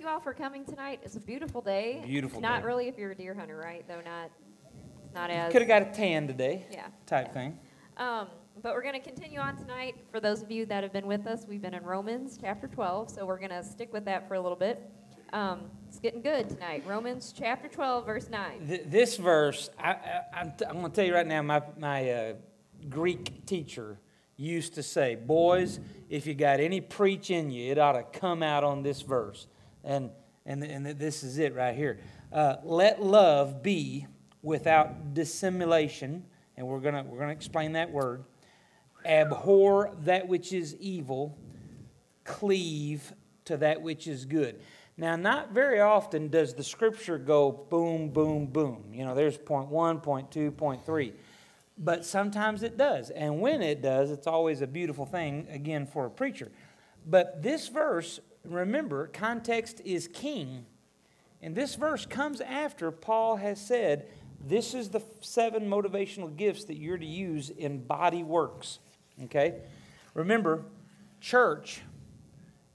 you all for coming tonight. It's a beautiful day. Beautiful Not day. really if you're a deer hunter, right? Though not, not as. Could have got a tan today, Yeah. type yeah. thing. Um, but we're going to continue on tonight. For those of you that have been with us, we've been in Romans chapter 12, so we're going to stick with that for a little bit. Um, it's getting good tonight. Romans chapter 12, verse 9. Th- this verse, I, I, I'm, t- I'm going to tell you right now, my, my uh, Greek teacher used to say, Boys, if you got any preach in you, it ought to come out on this verse. And, and, and this is it right here. Uh, Let love be without dissimulation, and we're going to we're gonna explain that word. Abhor that which is evil, cleave to that which is good. Now, not very often does the scripture go boom, boom, boom. You know, there's point one, point two, point three. But sometimes it does. And when it does, it's always a beautiful thing, again, for a preacher. But this verse, remember, context is king. And this verse comes after Paul has said, This is the seven motivational gifts that you're to use in body works. Okay? Remember, church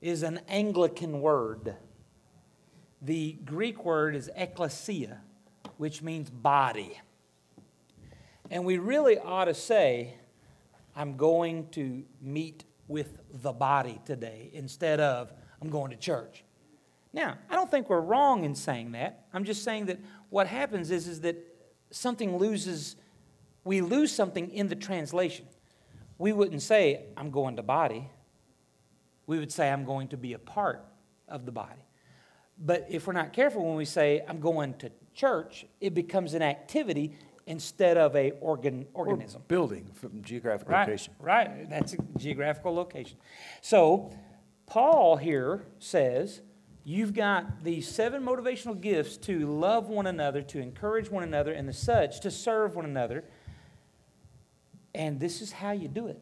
is an Anglican word. The Greek word is ekklesia, which means body. And we really ought to say, I'm going to meet with the body today instead of I'm going to church. Now, I don't think we're wrong in saying that. I'm just saying that what happens is, is that something loses, we lose something in the translation. We wouldn't say, I'm going to body. We would say, I'm going to be a part of the body. But if we're not careful when we say, I'm going to church, it becomes an activity instead of a organ, organism. Or building from geographic Right, location. right. That's a geographical location. So, Paul here says, You've got these seven motivational gifts to love one another, to encourage one another, and the such, to serve one another. And this is how you do it.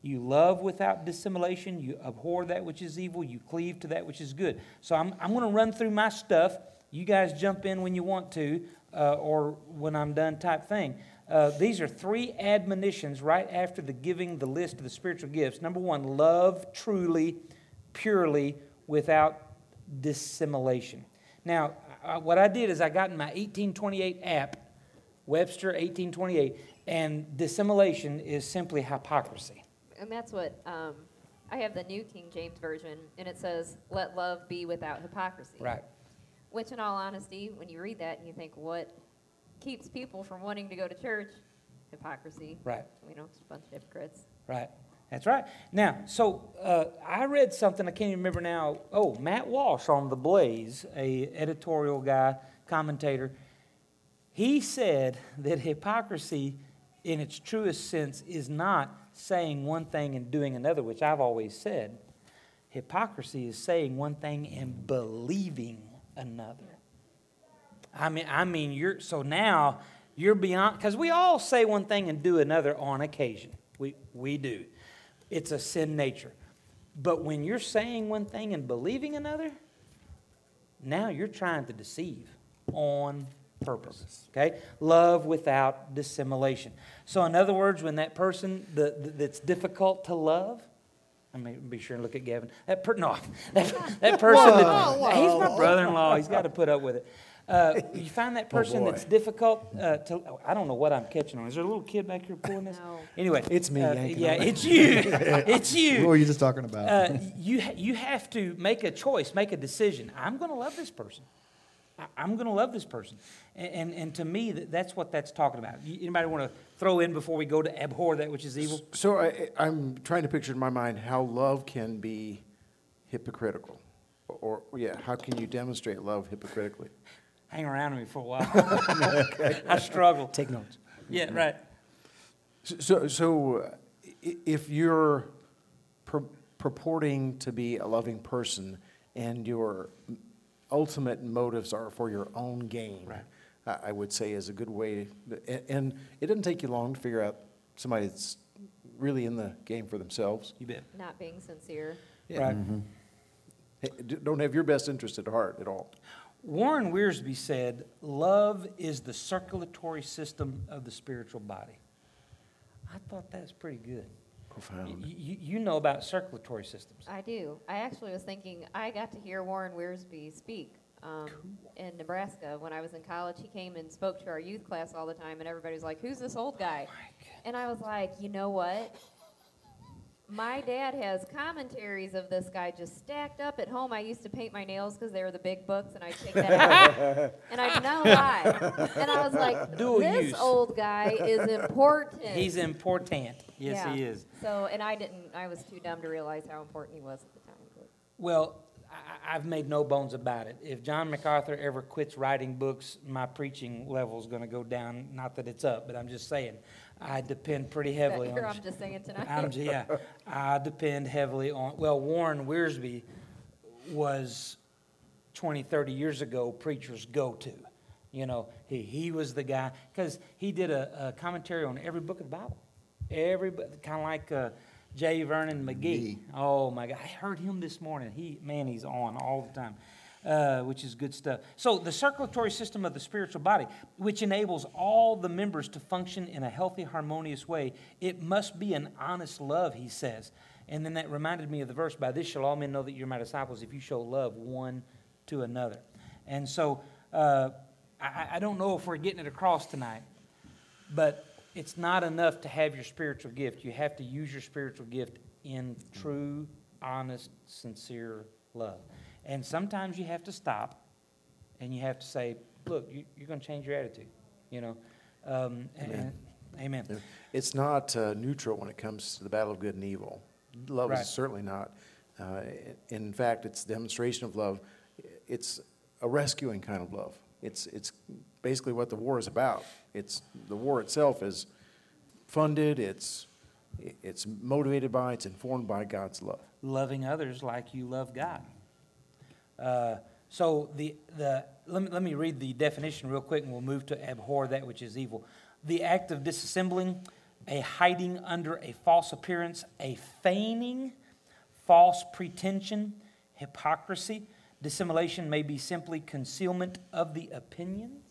You love without dissimulation. You abhor that which is evil. You cleave to that which is good. So I'm, I'm going to run through my stuff. You guys jump in when you want to uh, or when I'm done, type thing. Uh, these are three admonitions right after the giving the list of the spiritual gifts. Number one, love truly, purely, without dissimulation. Now, uh, what I did is I got in my 1828 app, Webster 1828, and dissimulation is simply hypocrisy. And that's what um, I have the New King James Version, and it says, Let love be without hypocrisy. Right. Which, in all honesty, when you read that and you think, What keeps people from wanting to go to church? Hypocrisy. Right. We know it's a bunch of hypocrites. Right. That's right. Now, so uh, I read something I can't even remember now. Oh, Matt Walsh on the Blaze, a editorial guy, commentator. He said that hypocrisy, in its truest sense, is not saying one thing and doing another, which I've always said. Hypocrisy is saying one thing and believing another. I mean, I mean, you're so now you're beyond because we all say one thing and do another on occasion. We we do. It's a sin nature. But when you're saying one thing and believing another, now you're trying to deceive on purpose. Okay? Love without dissimulation. So, in other words, when that person the, the- that's difficult to love, I mean, be sure and look at Gavin. That per, no, that, that person that he's my brother-in-law. He's got to put up with it. Uh, you find that person boy. that's difficult uh, to. I don't know what I'm catching on. Is there a little kid back here pulling this? No. Anyway, It's me uh, yeah, on it's you. it's you What were you just talking about? uh, you, ha- you have to make a choice, make a decision. I'm going to love this person. I- I'm going to love this person. And, and, and to me, that, that's what that's talking about. You- Anybody want to throw in before we go to abhor that which is evil? So I, I'm trying to picture in my mind how love can be hypocritical. Or, yeah, how can you demonstrate love hypocritically? Hang around with me for a while. I struggle. Take notes. Yeah, right. So, so uh, if you're pur- purporting to be a loving person and your ultimate motives are for your own gain, Right. I I would say is a good way. a- And it doesn't take you long to figure out somebody that's really in the game for themselves. You bet. Not being sincere. Right. Hey, Don't have your best interest at heart at all. Warren Wiersbe said, Love is the circulatory system of the spiritual body. I thought that's pretty good. Profound. You, you know about circulatory systems. I do. I actually was thinking, I got to hear Warren Wiersbe speak um, in Nebraska when I was in college. He came and spoke to our youth class all the time, and everybody was like, Who's this old guy? And I was like, You know what? My dad has commentaries of this guy just stacked up at home. I used to paint my nails because they were the big books, and I'd take that out, and I know why. And I was like, Dual This use. old guy is important. He's important. Yes, he is. So, and I didn't, I was too dumb to realize how important he was at the time. but- Well, I, I've made no bones about it. If John MacArthur ever quits writing books, my preaching level is going to go down. Not that it's up, but I'm just saying. I depend pretty heavily Here on. I'm just saying tonight. I'm, yeah, I depend heavily on. Well, Warren Wiersbe was 20, 30 years ago preachers' go-to. You know, he, he was the guy because he did a, a commentary on every book of the Bible. Every kind of like uh, J. Vernon McGee. Oh my God, I heard him this morning. He man, he's on all the time. Uh, which is good stuff. So, the circulatory system of the spiritual body, which enables all the members to function in a healthy, harmonious way, it must be an honest love, he says. And then that reminded me of the verse, By this shall all men know that you're my disciples if you show love one to another. And so, uh, I, I don't know if we're getting it across tonight, but it's not enough to have your spiritual gift. You have to use your spiritual gift in true, honest, sincere love. And sometimes you have to stop and you have to say, look, you, you're going to change your attitude, you know. Um, and- Amen. amen. It's not uh, neutral when it comes to the battle of good and evil. Love Right. is certainly not. Uh, in fact, it's demonstration of love. It's a rescuing kind of love. It's, it's basically what the war is about. It's, the war itself is funded, it's, it's motivated by, it's informed by God's love. Loving others like you love God. Uh, so the, the, let, me, let me read the definition real quick and we'll move to abhor that which is evil. The act of disassembling, a hiding under a false appearance, a feigning, false pretension, hypocrisy. Dissimulation may be simply concealment of the opinions.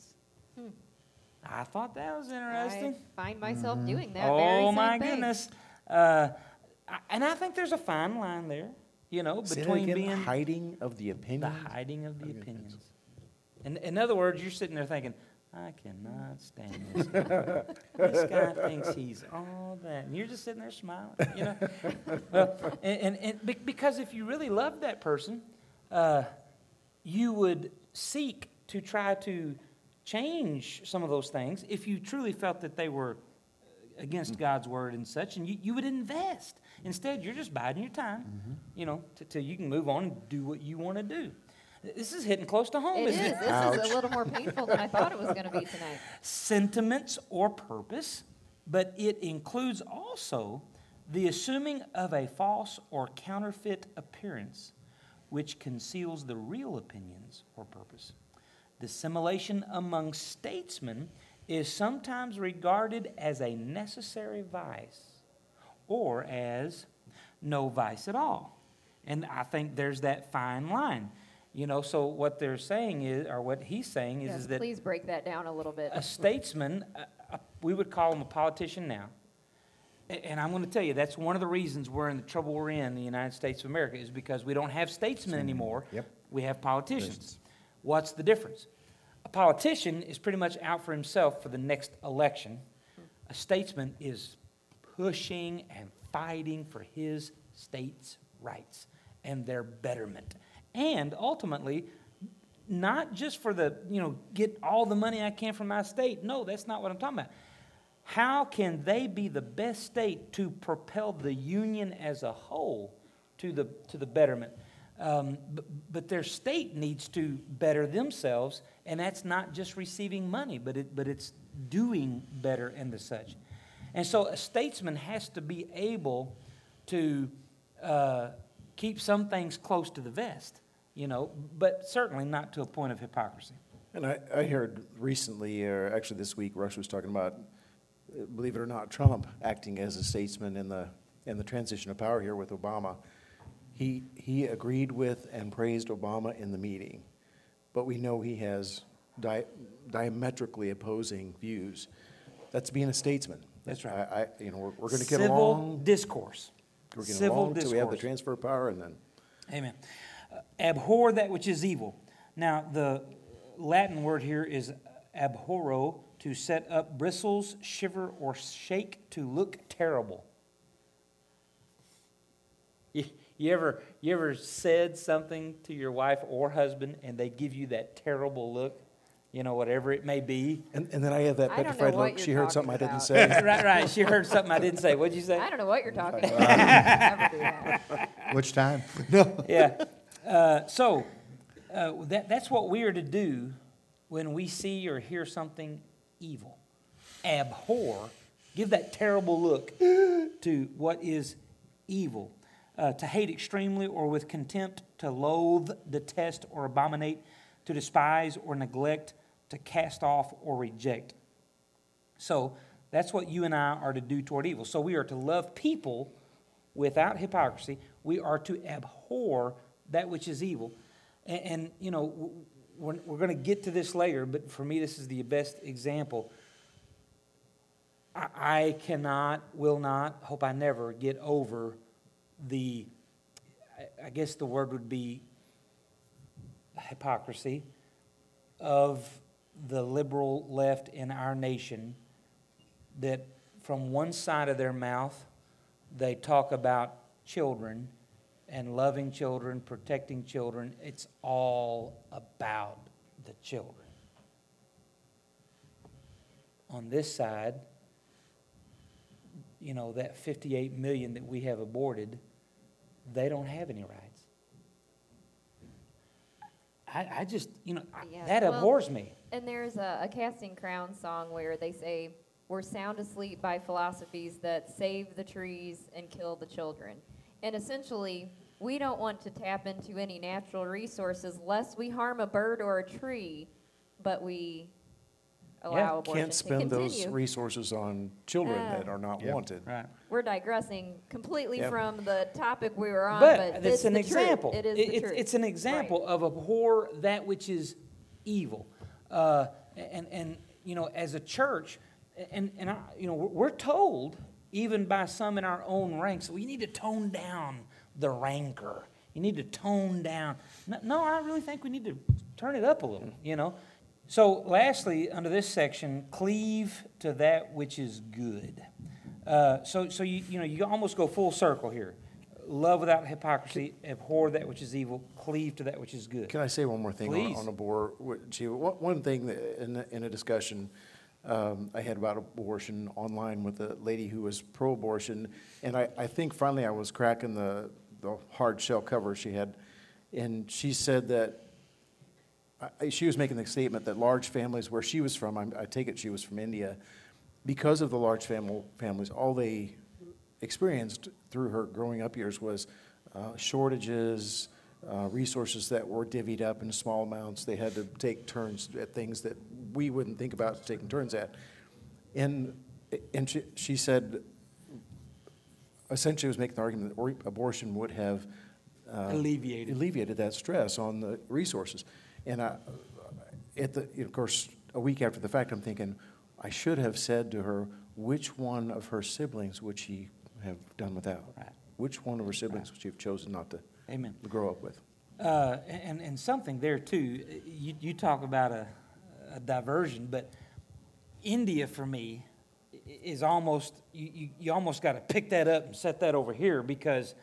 I thought that was interesting. I find myself doing that very Oh same my thing. goodness! Uh, I- and I think there's a fine line there, you know, Say between again, being hiding of the the hiding of the Okay, opinions. In, in other words, you're sitting there thinking, I cannot stand this guy. this guy thinks he's all that, and you're just sitting there smiling, you know. well, and, and, and because if you really loved that person, uh, you would seek to try to change some of those things if you truly felt that they were against mm-hmm. God's word and such, and you, you would invest. Instead, you're just biding your time, mm-hmm. you know, t- till you can move on and do what you want to do. This is hitting close to home, It isn't is. it? This Ouch. is a little more painful than I thought it was going to be tonight. Sentiments or purpose, but it includes also the assuming of a false or counterfeit appearance which conceals the real opinions or purpose. Dissimulation among statesmen is sometimes regarded as a necessary vice or as no vice at all. And I think there's that fine line. You know, so what they're saying is, or what he's saying is, Yes, is that please break that down a little bit. a statesman, uh, uh, we would call him a politician now. And I'm going to tell you, that's one of the reasons we're in the trouble we're in in the United States of America, is because we don't have statesmen anymore. Yep. We have politicians. What's the difference? A politician is pretty much out for himself for the next election. A statesman is pushing and fighting for his state's rights and their betterment. And ultimately, not just for the, you know, get all the money I can from my state. No, that's not what I'm talking about. How can they be the best state to propel the union as a whole to the, to the betterment? Um, but, but their state needs to better themselves, and that's not just receiving money, but, it, but it's doing better and the such. And so a statesman has to be able to uh, keep some things close to the vest, you know, but certainly not to a point of hypocrisy. And I, I heard recently, or actually this week, Rush was talking about, believe it or not, Trump acting as a statesman in the, in the transition of power here with Obama. He, he agreed with and praised Obama in the meeting, but we know he has di- diametrically opposing views. That's being a statesman. That's right. I, I, you know, we're, we're gonna get Civil along, discourse. we're getting Civil along till we have the discourse. transfer power and then, Amen. Uh, abhor that which is evil. Now, the Latin word here is abhorro, to set up bristles, shiver, or shake, to look terrible. You, you ever you ever said something to your wife or husband and they give you that terrible look, you know, whatever it may be? and, and then I have that I don't know petrified look, she heard talking something I didn't say. right, right. She heard something I didn't say. What'd you say? I don't know what you're talking about. Never do that. Which time? No. Yeah. Uh, so uh, that, that's what we are to do when we see or hear something evil. Abhor, give that terrible look to what is evil. Uh, to hate extremely or with contempt, to loathe, detest, or abominate, to despise or neglect, to cast off or reject. So that's what you and I are to do toward evil. So we are to love people without hypocrisy. We are to abhor that which is evil. And, and you know, we're, we're going to get to this later, but for me, this is the best example. I, I cannot, will not, hope I never get over the, I- I guess the word would be hypocrisy of the liberal left in our nation that from one side of their mouth they talk about children and loving children, protecting children. It's all about the children. On this side, you know, that 58 million that we have aborted, they don't have any rights. I, I just, you know, I- Yeah, that well- abhors me. And there's a, a Casting Crown song where they say, We're sound asleep by philosophies that save the trees and kill the children. And essentially, we don't want to tap into any natural resources lest we harm a bird or a tree, but we Yeah, abortion Can't to spend those resources on children Yeah. that are not Yep. wanted. Right. We're digressing completely Yep. from the topic we were on, But but, it's it's an the truth. example. It is It- the it's, truth. it's an example of abhor that which is evil. Uh, and, and, you know, as a church, and, and I, you know, we're we're told, even by some in our own ranks, we need to tone down the rancor. You need to tone down. No, no, I really think we need to turn it up a little, you know. So, lastly, under this section, cleave to that which is good. Uh, so, so you, you know, you almost go full circle here. Love without hypocrisy, abhor that which is evil, cleave to that which is good. Can I say one more thing on, Please. on what- Gee, one, thing that in, a- in a discussion um, I had about abortion online with a lady who was pro-abortion, and I, I think finally I was cracking the, the hard shell cover she had, and she said that I- she was making the statement that large families, where she was from, I, I take it she was from India, because of the large family families, all they experienced through her growing up years was uh, shortages, uh, resources that were divvied up in small amounts. They had to take turns at things that we wouldn't think about taking turns at. And, and she, she said, essentially was making the argument that abortion would have uh, Alleviated. alleviated that stress on the resources. And I, at the, of course, a week after the fact, I'm thinking, I should have said to her, which one of her siblings would she have done without? Right. Which one of her siblings would she have chosen not to Amen. grow up with? Uh, and, and something there too, you, you talk about a, a diversion, but India for me is almost, you, you almost got to pick that up and set that over here because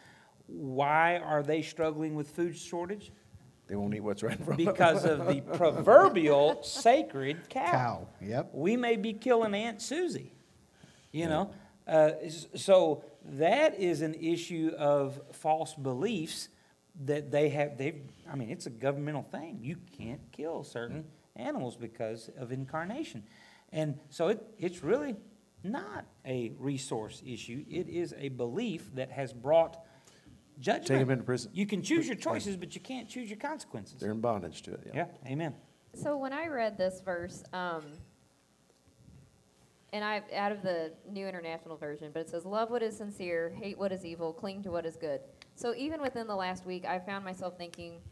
why are they struggling with food shortage? They won't eat what's right in front of them. Because of the proverbial sacred cow. Cow, yep. We may be killing Aunt Susie, you know? Uh, so that is an issue of false beliefs that they have. They've, I mean, it's a governmental thing. You can't kill certain animals because of incarnation. And so it, it's really not a resource issue. It is a belief that has brought judgment. Take 'em into prison. You can choose your choices, but you can't choose your consequences. They're in bondage to it, yeah. Yeah, amen. So when I read this verse, um, and I out of the New International Version, but it says, "Love what is sincere, hate what is evil, cling to what is good." So even within the last week, I found myself thinking,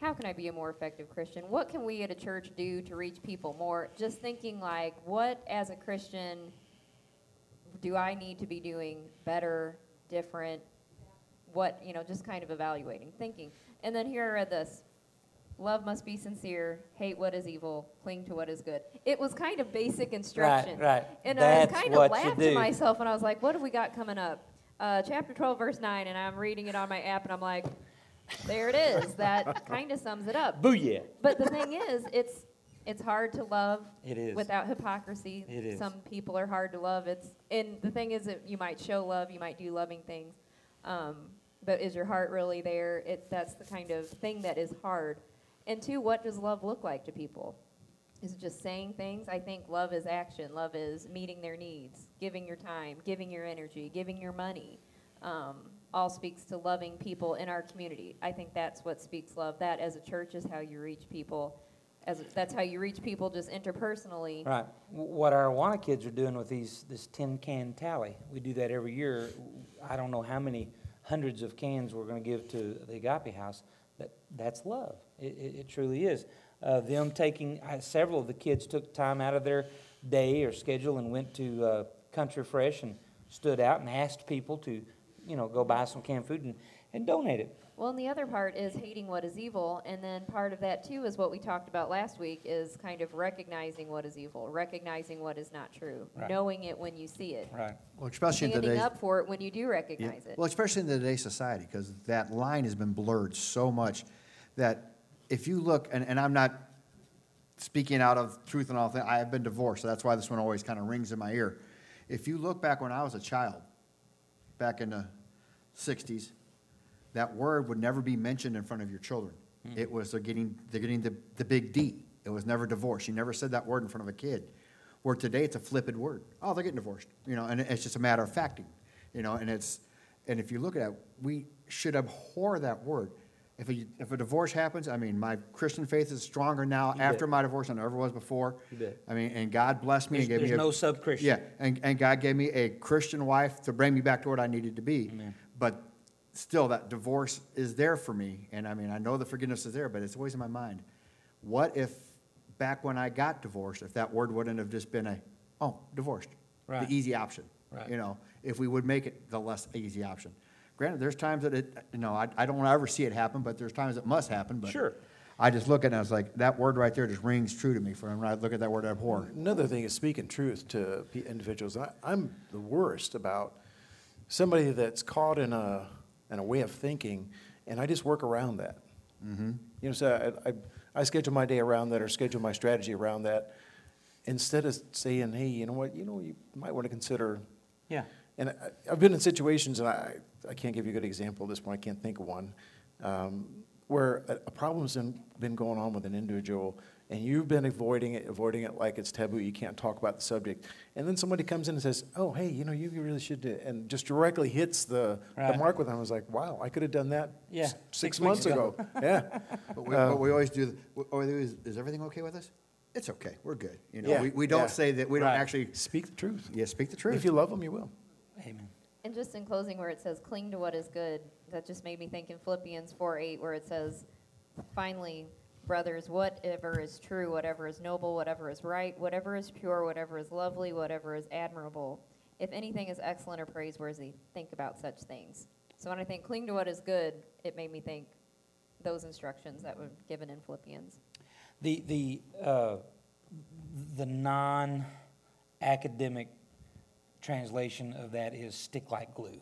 "How can I be a more effective Christian? What can we at a church do to reach people more?" Just thinking like, what as a Christian do I need to be doing better, different? What, you know, just kind of evaluating, thinking. And then here I read this Love must be sincere, hate what is evil, cling to what is good. It was kind of basic instruction. right. And That's I kind of laughed to myself and I was like, what have we got coming up? Uh, chapter 12, verse 9, and I'm reading it on my app and I'm like, there it is. That kind of sums it up. Booyah. But the thing is, it's it's hard to love It is. without hypocrisy. It is. Some people are hard to love. It's and the thing is that you might show love, you might do loving things, um, but is your heart really there? It that's the kind of thing that is hard. And two, what does love look like to people? Is it just saying things? I think love is action. Love is meeting their needs, giving your time, giving your energy, giving your money. Um, all speaks to loving people in our community. I think that's what speaks love. That as a church is how you reach people. As that's how you reach people just interpersonally. Right. What our Awana kids are doing with these, this tin can tally, we do that every year. I don't know how many hundreds of cans we're gonna give to the Agape House, That, that's love. It, it, it truly is. Uh, them taking, several of the kids took time out of their day or schedule and went to, uh, Country Fresh and stood out and asked people to, you know, go buy some canned food and, and donate it. Well, and the other part is hating what is evil, and then part of that too is what we talked about last week is kind of recognizing what is evil, recognizing what is not true, Right. knowing it when you see it, Right. Well, especially in standing today's, up for it when you do yeah, recognize it. well, especially in today's society, because that line has been blurred so much that if you look, and, and I'm not speaking out of truth and all things, I have been divorced, so that's why this one always kind of rings in my ear. If you look back when I was a child, back in the sixties, that word would never be mentioned in front of your children. Hmm. It was, they're getting, they're getting the, the big D. It was never divorce. You never said that word in front of a kid. Where today it's a flippant word. Oh, they're getting divorced, you know, and it's just a matter of facting, you know, and it's, and if you look at it, we should abhor that word. If a, if a divorce happens, I mean, my Christian faith is stronger now You after bet. my divorce than it ever was before. I mean, and God blessed me and gave there's me a. no sub-Christian. Yeah, and, and God gave me a Christian wife to bring me back to what I needed to be. Amen. But still, that divorce is there for me, and I mean, I know the forgiveness is there, but it's always in my mind. What if, back when I got divorced, if that word wouldn't have just been a, oh, divorced? Right. The easy option. Right. You know, if we would make it the less easy option. Granted, there's times that it, you know, I, I don't want to ever see it happen, but there's times it must happen, but. Sure. I just look at it and I was like, that word right there just rings true to me for when I look at that word I abhor. Another thing is speaking truth to individuals. I, I'm the worst about somebody that's caught in a, in a way of thinking, and I just work around that. Mm-hmm. You know, so I, I, I schedule my day around that or schedule my strategy around that instead of saying, hey, you know what, you know, you might want to consider. Yeah. And I, I've been in situations, and I, I can't give you a good example at this point, I can't think of one, um, where a, a problem's been, been going on with an individual, and you've been avoiding it, avoiding it like it's taboo, you can't talk about the subject. And then somebody comes in and says, oh, hey, you know, you really should, do, and just directly hits the, the mark with them. I was like, wow, I could have done that Yeah, s- six six months ago. ago. Yeah. But we, Uh, but we always do, the- we is, is everything okay with us? It's okay, we're good. You know, Yeah, we, we don't say that, we don't actually, Speak the truth. yeah, speak the truth. If you love them, you will. Amen. And just in closing, where it says, cling to what is good, that just made me think in Philippians 4 8, where it says, finally, brothers, whatever is true, whatever is noble, whatever is right, whatever is pure, whatever is lovely, whatever is admirable, if anything is excellent or praiseworthy, think about such things. So when I think cling to what is good, it made me think those instructions that were given in Philippians. The, the, uh, the non-academic translation of that is stick like glue.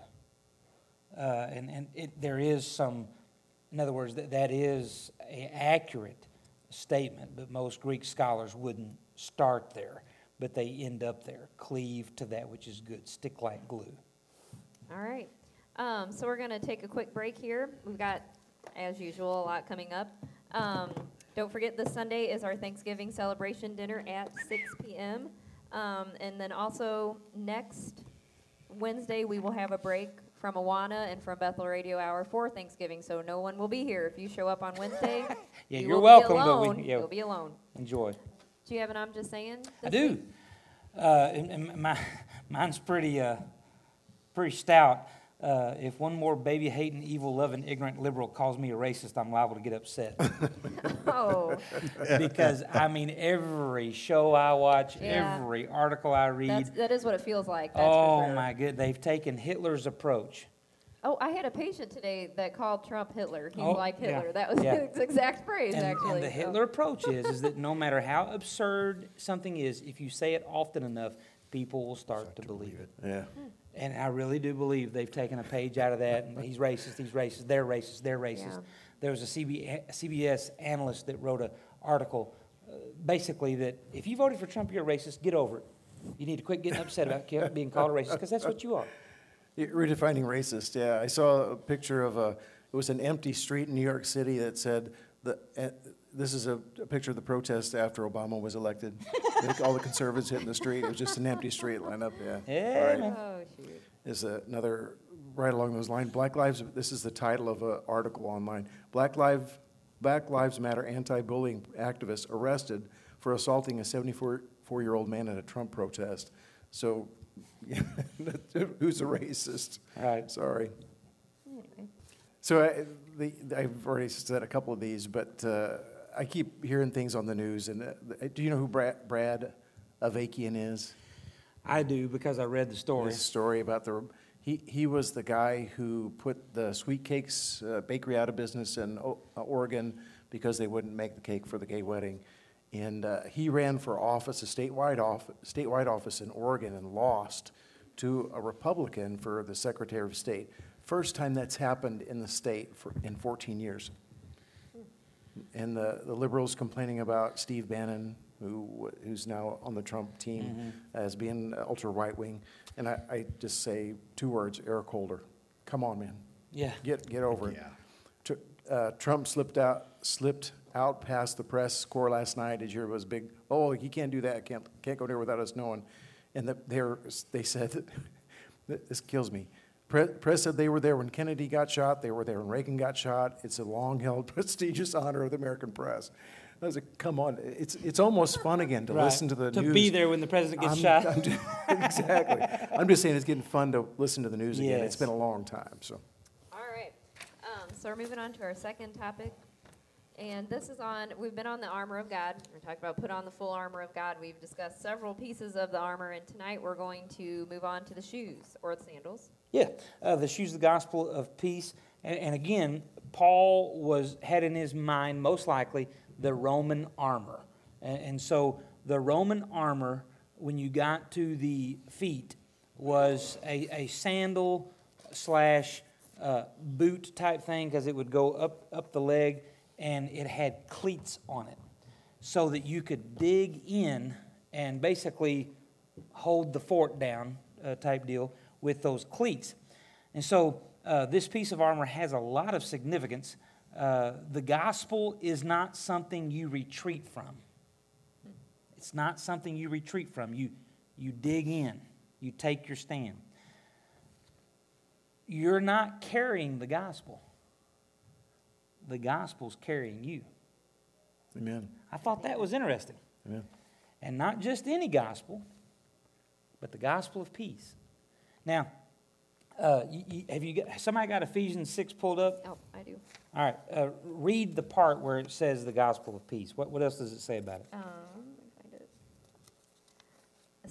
Uh, and and it, there is some, in other words, that, that is a accurate statement, but most Greek scholars wouldn't start there, but they end up there. Cleave to that which is good, stick like glue. All right. Um, so we're going to take a quick break here. We've got, as usual, a lot coming up. Um, don't forget this Sunday is our Thanksgiving celebration dinner at 6 p.m. Um, and then also next Wednesday we will have a break from Awana and from Bethel Radio Hour for Thanksgiving. So no one will be here if you show up on Wednesday. Yeah, you you're will welcome, but We, yeah, You'll be alone. Enjoy. Do you have an I'm just saying? I do. Uh, and, and my, mine's pretty, uh, pretty stout. Uh, if one more baby hating, evil loving, ignorant liberal calls me a racist, I'm liable to get upset. Oh, because, I mean, every show I watch, Yeah. every article I read, that's, that is what it feels like. That's oh sure. my good, they've taken Hitler's approach. Oh, I had a patient today that called Trump Hitler. He's Oh, like yeah, Hitler. That was yeah. his exact phrase, And, actually. and the so- Hitler approach is, is that no matter how absurd something is, if you say it often enough, people will start, to, believe it. Yeah. And I really do believe they've taken a page out of that. And he's racist, he's racist, they're racist, they're racist. Yeah. There was a CBS analyst that wrote an article uh, basically that if you voted for Trump, you're a racist, get over it. You need to quit getting upset about being called a racist because that's what you are. Yeah, Redefining racist, yeah. I saw a picture of a, it was an empty street in New York City that said, the, eh, this is a, a picture of the protest after Obama was elected. Like, All the conservatives hitting the street, it was just an empty street lined up, yeah. Yeah, All right. man. Oh, shoot. Is another, right along those lines, Black Lives, this is the title of an article online. Black Lives, Black Lives Matter anti-bullying activists arrested for assaulting a 74-year-old man at a Trump protest. So, who's a racist? Right. Sorry. Anyway. So I, the, I've already said a couple of these, but uh, I keep hearing things on the news. And uh, do you know who Brad, Brad Avakian is? I do because I read the story. Story about the he he was the guy who put the sweet cakes uh, bakery out of business in o- uh, Oregon because they wouldn't make the cake for the gay wedding, and uh, he ran for office, a statewide off, statewide office in Oregon, and lost to a Republican for the Secretary of State. First time that's happened in the state for, in 14 years. And the, the liberals complaining about Steve Bannon, who, who's now on the Trump team, as being ultra right wing. And I, I just say two words Eric Holder. Come on, man. Yeah. Get, get over it. Yeah. Tr- Uh, Trump slipped out, slipped out past the press corps last night. As you was big, oh, he can't do that. Can't, can't go there without us knowing. And the, they, they said, this kills me. Pre- Press said they were there when Kennedy got shot. They were there when Reagan got shot. It's a long-held, prestigious honor of the American press. I was like, come on, it's it's almost fun again to Right. listen to the to news. To be there when the president gets I'm- shot. I'm ju- exactly. I'm just saying it's getting fun to listen to the news again. It's been a long time, so. All right. Um, so we're moving on to our second topic. And this is on, we've been on the armor of God. We talked about put on the full armor of God. We've discussed several pieces of the armor, and tonight we're going to move on to the shoes or the sandals. Yeah, uh, the shoes of the gospel of peace. And, and again, Paul was had in his mind most likely the Roman armor, and, and so the Roman armor, when you got to the feet, was a, a sandal slash uh, boot type thing because it would go up up the leg, and it had cleats on it, so that you could dig in and basically hold the fort down uh, type deal with those cleats. And so uh, this piece of armor has a lot of significance. Uh, the gospel is not something you retreat from. It's not something you retreat from. You, you dig in, you take your stand. You're not carrying the gospel, the gospel's carrying you. Amen. I thought that was interesting. Amen. And not just any gospel, but the gospel of peace. Now, uh, you, you- have you got, somebody got Ephesians 6 pulled up? Oh, I do. All right, uh, read the part where it says the gospel of peace. What, what else does it say about it? Um, let me find it.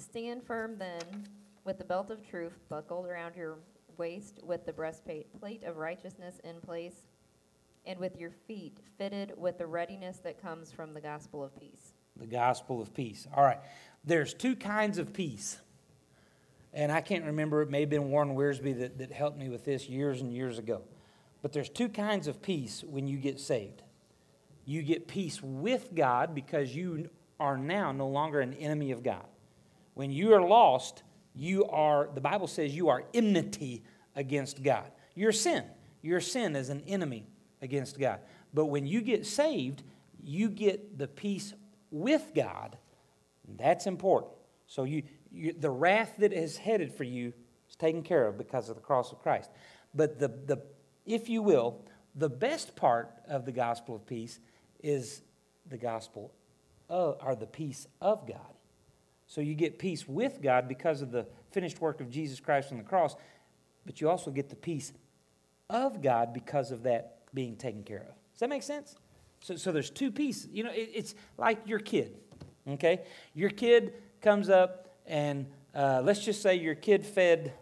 Stand firm then, with the belt of truth buckled around your waist, with the breastplate plate of righteousness in place, and with your feet fitted with the readiness that comes from the gospel of peace. The gospel of peace. All right, there's two kinds of peace. And I can't remember, it may have been Warren Wiersbe that, that helped me with this years and years ago. But there's two kinds of peace when you get saved. You get peace with God because you are now no longer an enemy of God. When you are lost, you are, the Bible says you are enmity against God. Your sin, your sin is an enemy against God. But when you get saved, you get the peace with God. That's important. So you, you the wrath that is headed for you is taken care of because of the cross of Christ. But the, the if you will, the best part of the gospel of peace is the gospel of, or the peace of God. So you get peace with God because of the finished work of Jesus Christ on the cross. but you also get the peace of God because of that being taken care of. Does that make sense? So, so there's two pieces. You know, it, it's like your kid, okay? Your kid comes up, and uh, let's just say your kid fed,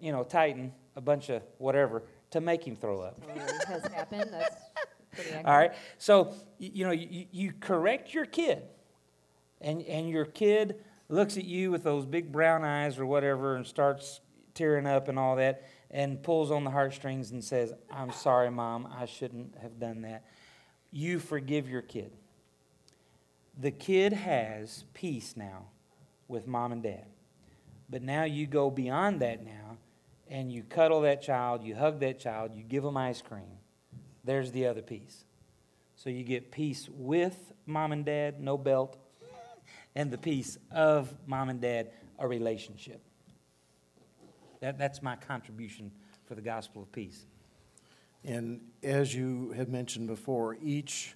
you know, Titan a bunch of whatever to make him throw up. Totally has happened. That's pretty. All right. So, you know, you, you correct your kid, and, and your kid looks at you with those big brown eyes or whatever and starts tearing up and all that and pulls on the heartstrings and says, I'm sorry, mom, I shouldn't have done that. You forgive your kid. The kid has peace now with mom and dad. But now you go beyond that now and you cuddle that child, you hug that child, you give them ice cream. There's the other piece. So you get peace with mom and dad, no belt, and the peace of mom and dad, a relationship. That, that's my contribution for the gospel of peace. And as you have mentioned before, each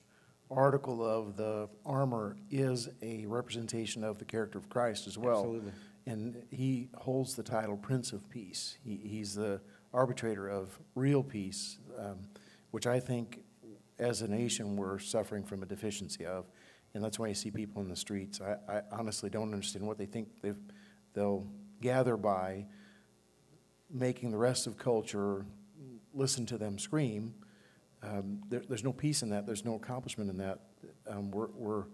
article of the armor is a representation of the character of Christ as well. Absolutely. And he holds the title Prince of Peace. He, he's the arbitrator of real peace, um, which I think as a nation we're suffering from a deficiency of. And that's why you see people in the streets. I, I honestly don't understand what they think they've, they'll gather by making the rest of culture listen to them scream. Um, there, there's no peace in that. There's no accomplishment in that. Um, we're, we're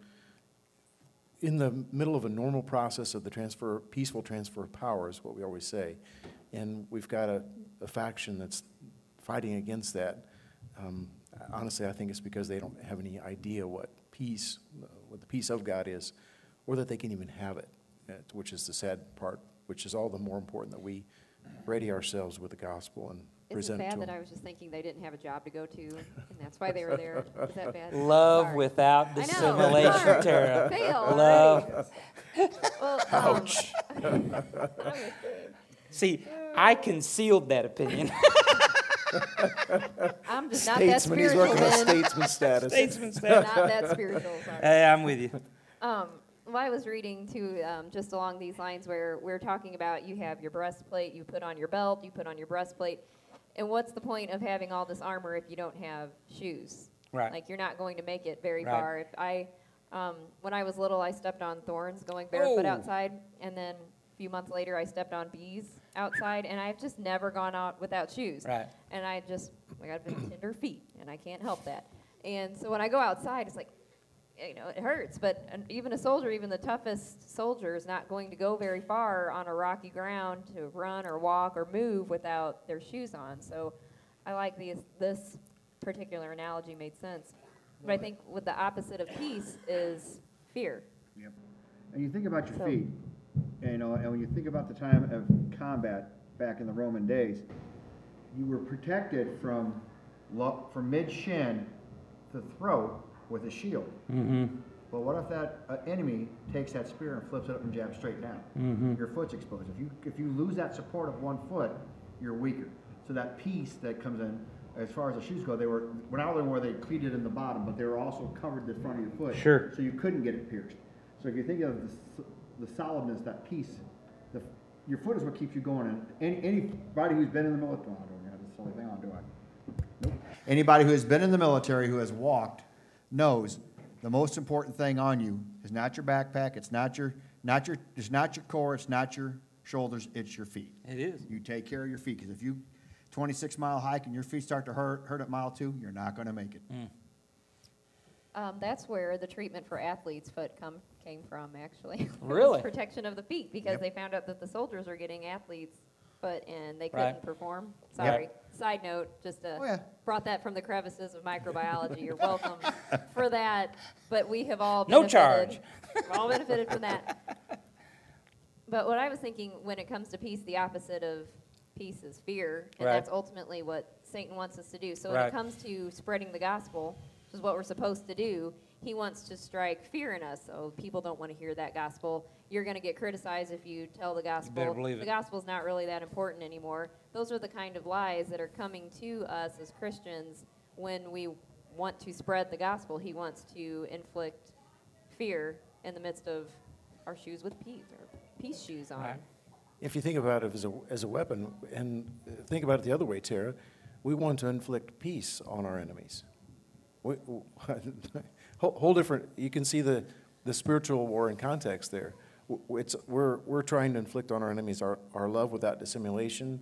in the middle of a normal process of the transfer, peaceful transfer of power, is what we always say. And we've got a, a faction that's fighting against that. Um, honestly, I think it's because they don't have any idea what peace, uh, what the peace of God is, or that they can even have it, uh, which is the sad part, which is all the more important that we ready ourselves with the gospel and Is it present it to bad that. I was just thinking they didn't have a job to go to, and that's why they were there? Is that bad? Love Sorry. without I know, dissimulation, sorry. Tara. Fail. Love. Well, um, I'm with Dave. See, I concealed that opinion. I'm just not that Statesman, he's spiritual, working on Ben. statesman status. Statesman stuff. Not that spiritual, sorry. Hey, I'm with you. Um, well, I was reading too, um, just along these lines where we're talking about you have your breastplate, you put on your belt, you put on your breastplate. And what's the point of having all this armor if you don't have shoes? Right. Like, you're not going to make it very Right. far. If I, um, when I was little, I stepped on thorns going barefoot Oh. outside, and then a few months later, I stepped on bees outside, and I've just never gone out without shoes. Right. And I just, I got tender feet, and I can't help that. And so when I go outside, it's like, you know, it hurts. But even a soldier, even the toughest soldier, is not going to go very far on a rocky ground to run or walk or move without their shoes on. So I like these, this particular analogy made sense. But I think with the opposite of peace is fear. Yep. And you think about your So- feet, and, you know, and when you think about the time of combat back in the Roman days, you were protected from from mid shin to throat with a shield. Mm-hmm. But what if that uh, enemy takes that spear and flips it up and jabs straight down? Mm-hmm. Your foot's exposed. If you if you lose that support of one foot, you're weaker. So that piece that comes in, as far as the shoes go, they were when not only were they cleated in the bottom, but they were also covered the front of your foot. Sure. So you couldn't get it pierced. So if you think of the, the solidness, that piece, the, your foot is what keeps you going. And any, anybody who's been in the military, oh, I don't have this silly thing on, do I? Nope. Anybody who has been in the military who has walked knows the most important thing on you is not your backpack, it's not your, not your, it's not your core, it's not your shoulders, it's your feet. It is. You take care of your feet, because if you, twenty-six mile hike and your feet start to hurt, hurt at mile two, you're not gonna make it. Um, that's where the treatment for athletes' foot come came from, actually. Really? protection of the feet because Yep. they found out that the soldiers were getting athletes' foot and they couldn't perform. Sorry. Side note, just uh, Oh, yeah. brought that from the crevices of microbiology. You're welcome for that. But we have all No benefited- charge. We've all benefited from that. But what I was thinking when it comes to peace, the opposite of peace is fear, and Right. that's ultimately what Satan wants us to do. So when Right. it comes to spreading the gospel, which is what we're supposed to do, he wants to strike fear in us. So people don't want to hear that gospel. You're going to get criticized if you tell the gospel. believe the it. gospel's not really that important anymore. Those are the kind of lies that are coming to us as Christians when we want to spread the gospel. He wants to inflict fear in the midst of our shoes with peace or peace shoes on. Right. if you think about it as a, as a weapon, and think about it the other way, Tara, we want to inflict peace on our enemies. We, whole, whole different, you can see the, the spiritual war in context there. It's, we're, we're trying to inflict on our enemies our, our love without dissimulation,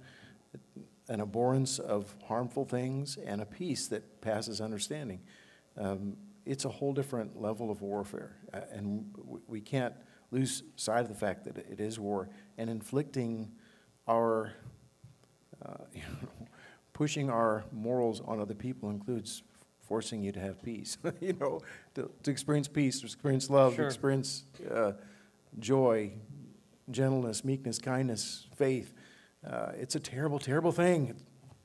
an abhorrence of harmful things, and a peace that passes understanding. Um, it's a whole different level of warfare, uh, and w- we can't lose sight of the fact that it is war. And inflicting our, uh, you know, pushing our morals on other people includes forcing you to have peace. you know, to, to experience peace, to experience love, Sure. to experience uh, joy, gentleness, meekness, kindness, faith. Uh, it's a terrible, terrible thing.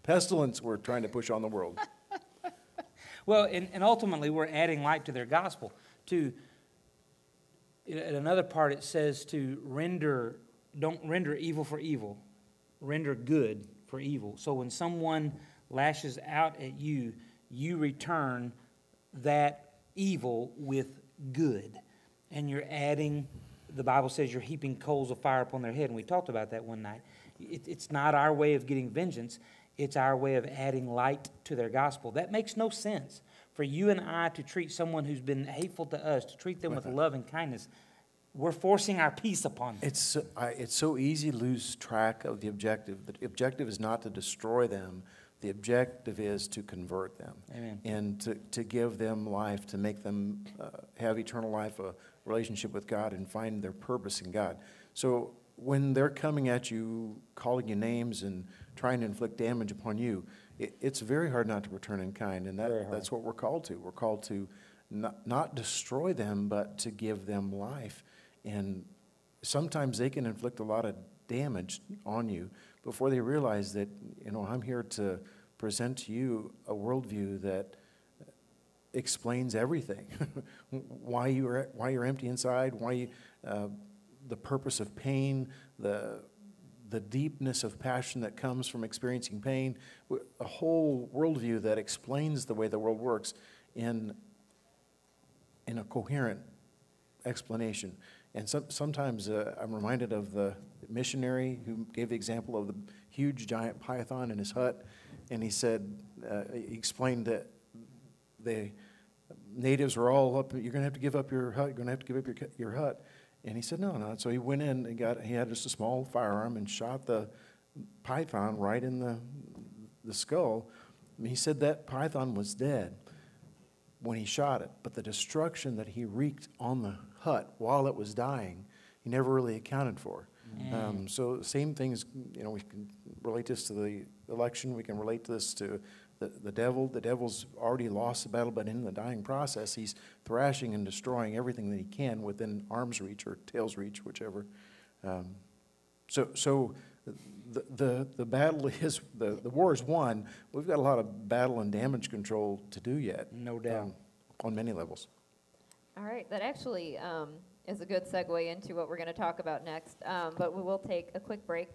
Pestilence we're trying to push on the world. Well, and, and ultimately, we're adding light to their gospel. To in in another part, it says to render, don't render evil for evil, render good for evil. So when someone lashes out at you, you return that evil with good, and you're adding. The Bible says you're heaping coals of fire upon their head, and we talked about that one night. It, it's not our way of getting vengeance. It's our way of adding light to their gospel. That makes no sense for you and I to treat someone who's been hateful to us, to treat them with love and kindness. We're forcing our peace upon them. It's, so- I, it's so easy to lose track of the objective. The objective is not to destroy them. The objective is to convert them. Amen. And to, to give them life, to make them uh, have eternal life, a relationship with God, and find their purpose in God. So when they're coming at you, calling you names and trying to inflict damage upon you, it, it's very hard not to return in kind. And that, that's what we're called to. We're called to not, not destroy them, but to give them life. And sometimes they can inflict a lot of damage on you before they realize that, you know, I'm here to present to you a worldview that explains everything. why, you're, why you're empty inside, why you, uh, the purpose of pain, the, the deepness of passion that comes from experiencing pain, a whole worldview that explains the way the world works in, in a coherent explanation. And some, sometimes uh, I'm reminded of the missionary who gave the example of the huge giant python in his hut, and he said, uh, he explained that the natives were all up. You're going to have to give up your hut. You're going to have to give up your your hut. And he said, no, no. So he went in and got. He had just a small firearm and shot the python right in the the skull. And he said that python was dead when he shot it, but the destruction that he wreaked on the hut while it was dying, he never really accounted for. Um, so same things, you know, we can relate this to the election. We can relate this to the, the devil. The devil's already lost the battle, but in the dying process, he's thrashing and destroying everything that he can within arm's reach or tail's reach, whichever. Um, so, so the, the, the battle is, the, the war is won. We've got a lot of battle and damage control to do yet. No doubt. um, On many levels. All right, that actually um, is a good segue into what we're going to talk about next, um, but we will take a quick break.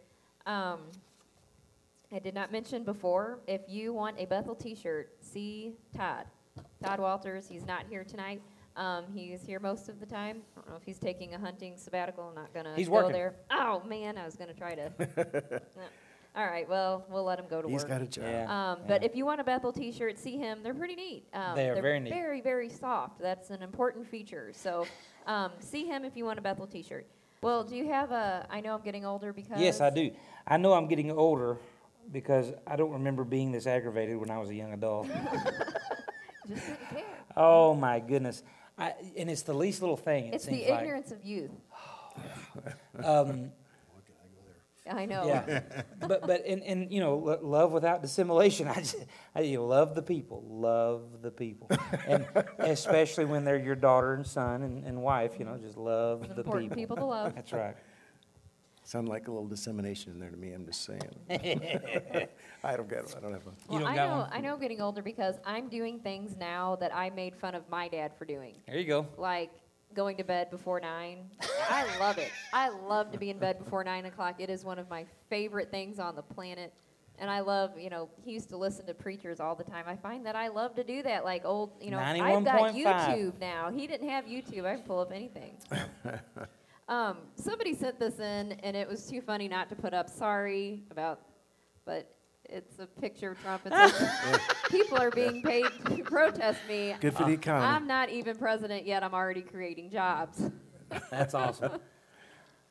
I did not mention before, if you want a Bethel t-shirt, see Todd. Todd Walters, he's not here tonight. Um, he's here most of the time. I don't know if he's taking a hunting sabbatical, I'm not going to go working. there. Oh, man, I was going to try to. No. All right, well, we'll let him go to He's work. got a job. Yeah. Um, But if you want a Bethel T-shirt, see him. They're pretty neat. Um, They are they're very neat. Very, very soft. That's an important feature. So um, see him if you want a Bethel T-shirt. Well, do you have a? I know I'm getting older because. Yes, I do. I know I'm getting older because I don't remember being this aggravated when I was a young adult. Just didn't care. oh my goodness! I, and it's the least little thing. It It's seems the like. ignorance of youth. Um, I know. yeah, but but and, and you know, love without dissimulation. I just I, you love the people, love the people, and especially when they're your daughter and son and, and wife. You know, just love It's the important people. people to love. That's right. Sound like a little dissemination in there to me, I'm just saying. I don't get it, I don't have a. You Well, don't I got know. one? I know. Getting older because I'm doing things now that I made fun of my dad for doing. There you go. like going to bed before nine. I love it. I love to be in bed before nine o'clock. It is one of my favorite things on the planet. And I love, you know, he used to listen to preachers all the time. I find that I love to do that, like old, you know, I've got 91.5. YouTube now. He didn't have YouTube. I can pull up anything. Um, somebody sent this in, and it was too funny not to put up. Sorry about, but it's a picture of Trump. It says, people are being paid to protest me. Good for the economy. I'm not even president yet. I'm already creating jobs. That's awesome.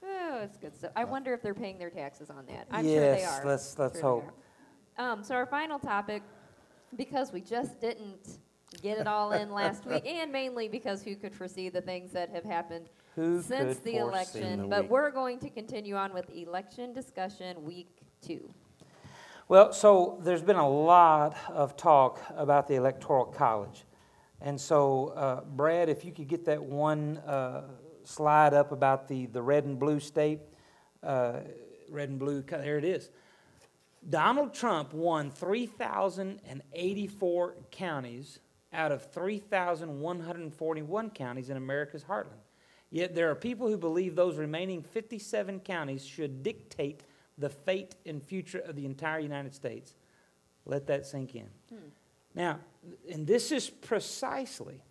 Oh, it's good stuff. I wonder if they're paying their taxes on that. I'm sure they Yes, are. let's- let's Sure hope. Um, so our final topic, because we just didn't get it all in last week, and mainly because who could foresee the things that have happened Who since the election? the but week? we're going to continue on with election discussion week two. Well, so there's been a lot of talk about the Electoral College. And so, uh, Brad, if you could get that one uh, slide up about the, the red and blue state, uh, red and blue, there it is. Donald Trump won 3,084 counties out of 3,141 counties in America's heartland. Yet there are people who believe those remaining 57 counties should dictate the fate and future of the entire United States. Let that sink in. Now, and this is precisely,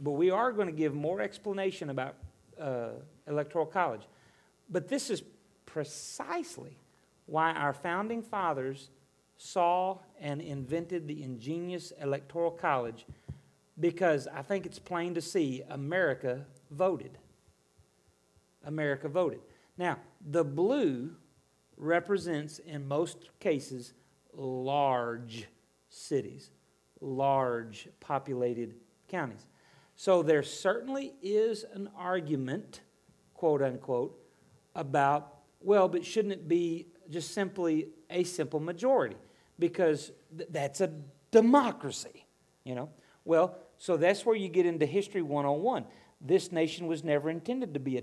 but we are going to give more explanation about uh, Electoral College. But this is precisely why our founding fathers saw and invented the ingenious Electoral College, because I think it's plain to see America voted. America voted. Now, the blue represents, in most cases, large cities, large populated counties. So there certainly is an argument, quote unquote, about, well, but shouldn't it be just simply a simple majority? Because th- that's a democracy, you know? Well, so that's where you get into History 101. This nation was never intended to be a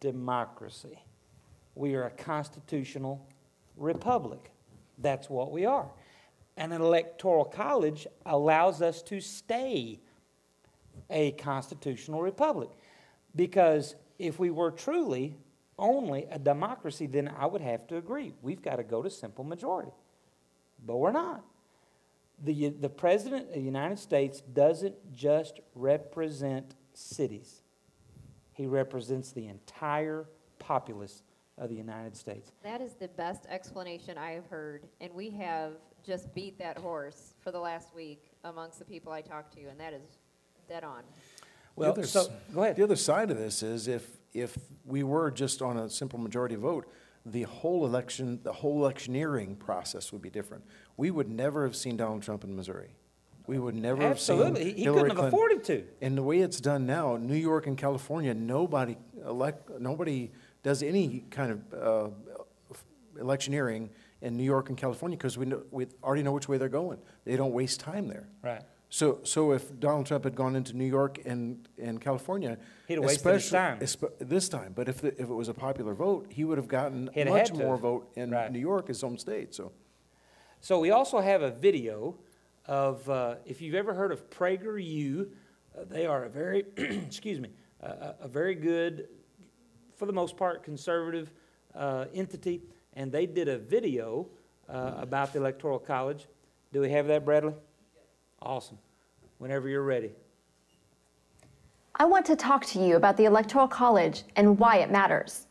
democracy. We are a constitutional republic. That's what we are. And an electoral college allows us to stay a constitutional republic. Because if we were truly only a democracy, then I would have to agree. We've got to go to simple majority. But we're not. The, the President of the United States doesn't just represent cities, he represents the entire populace of the United States. That is the best explanation I have heard, and we have just beat that horse for the last week amongst the people I talked to, and that is dead on. Well, the other, so, go ahead. The other side of this is if, if we were just on a simple majority vote, the whole election, the whole electioneering process would be different. We would never have seen Donald Trump in Missouri. We would never have seen Absolutely. He, he couldn't have Clinton. afforded to. And the way it's done now, New York and California, nobody elect, nobody does any kind of uh, electioneering in New York and California because we, know, we already know which way they're going. They don't waste time there. Right. So, so if Donald Trump had gone into New York and, and California, He'd have wasted his especially- time. espe- this time, but if, the, if it was a popular vote, he would have gotten He'd much more vote in Right. New York, his home state. So, So we also have a video of, uh, if you've ever heard of PragerU, uh, they are a very, excuse me, a, a, a very good, for the most part, conservative uh, entity, and they did a video uh, about the Electoral College. Do we have that, Bradley? Awesome. Whenever you're ready. I want to talk to you about the Electoral College and why it matters.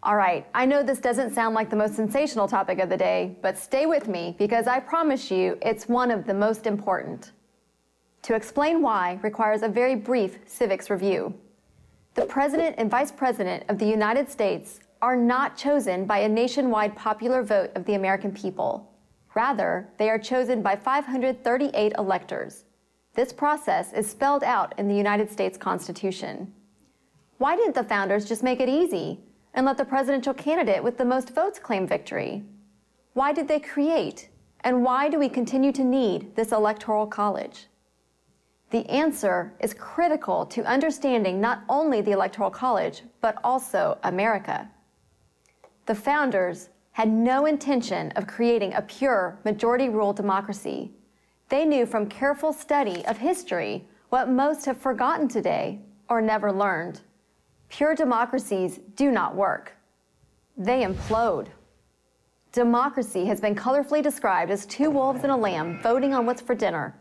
All right, I know this doesn't sound like the most sensational topic of the day, but stay with me because I promise you it's one of the most important. To explain why requires a very brief civics review. The President and Vice President of the United States are not chosen by a nationwide popular vote of the American people. Rather, they are chosen by 538 electors. This process is spelled out in the United States Constitution. Why didn't the founders just make it easy and let the presidential candidate with the most votes claim victory? Why did they create and why do we continue to need this electoral college? The answer is critical to understanding not only the Electoral College, but also America. The founders had no intention of creating a pure majority rule democracy. They knew from careful study of history what most have forgotten today or never learned. Pure democracies do not work, they implode. Democracy has been colorfully described as two wolves and a lamb voting on what's for dinner.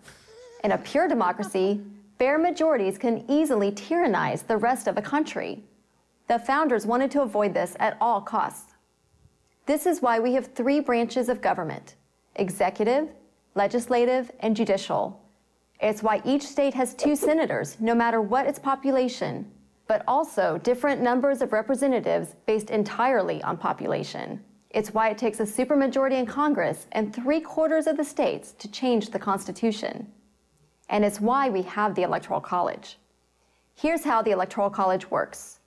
In a pure democracy, bare majorities can easily tyrannize the rest of a country. The founders wanted to avoid this at all costs. This is why we have three branches of government executive, legislative, and judicial. It's why each state has two senators, no matter what its population, but also different numbers of representatives based entirely on population. It's why it takes a supermajority in Congress and three quarters of the states to change the Constitution. And it's why we have the Electoral College. Here's how the Electoral College works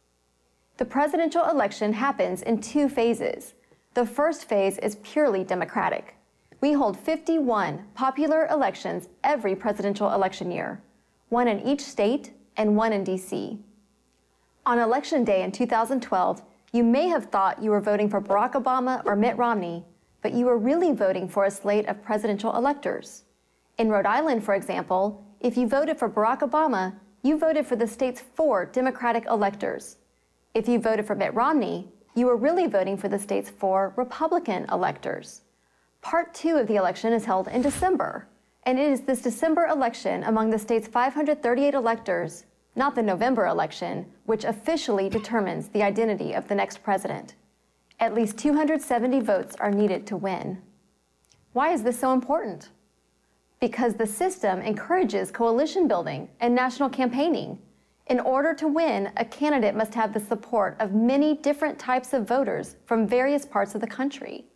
the presidential election happens in two phases. The first phase is purely democratic. We hold 51 popular elections every presidential election year, one in each state and one in DC. On election day in 2012, you may have thought you were voting for Barack Obama or Mitt Romney, but you were really voting for a slate of presidential electors. In Rhode Island, for example, if you voted for Barack Obama, you voted for the state's four Democratic electors. If you voted for Mitt Romney, you were really voting for the state's four Republican electors. Part two of the election is held in December, and it is this December election among the state's 538 electors, not the November election, which officially determines the identity of the next president. At least 270 votes are needed to win. Why is this so important? Because the system encourages coalition building and national campaigning. In order to win, a candidate must have the support of many different types of voters from various parts of the country.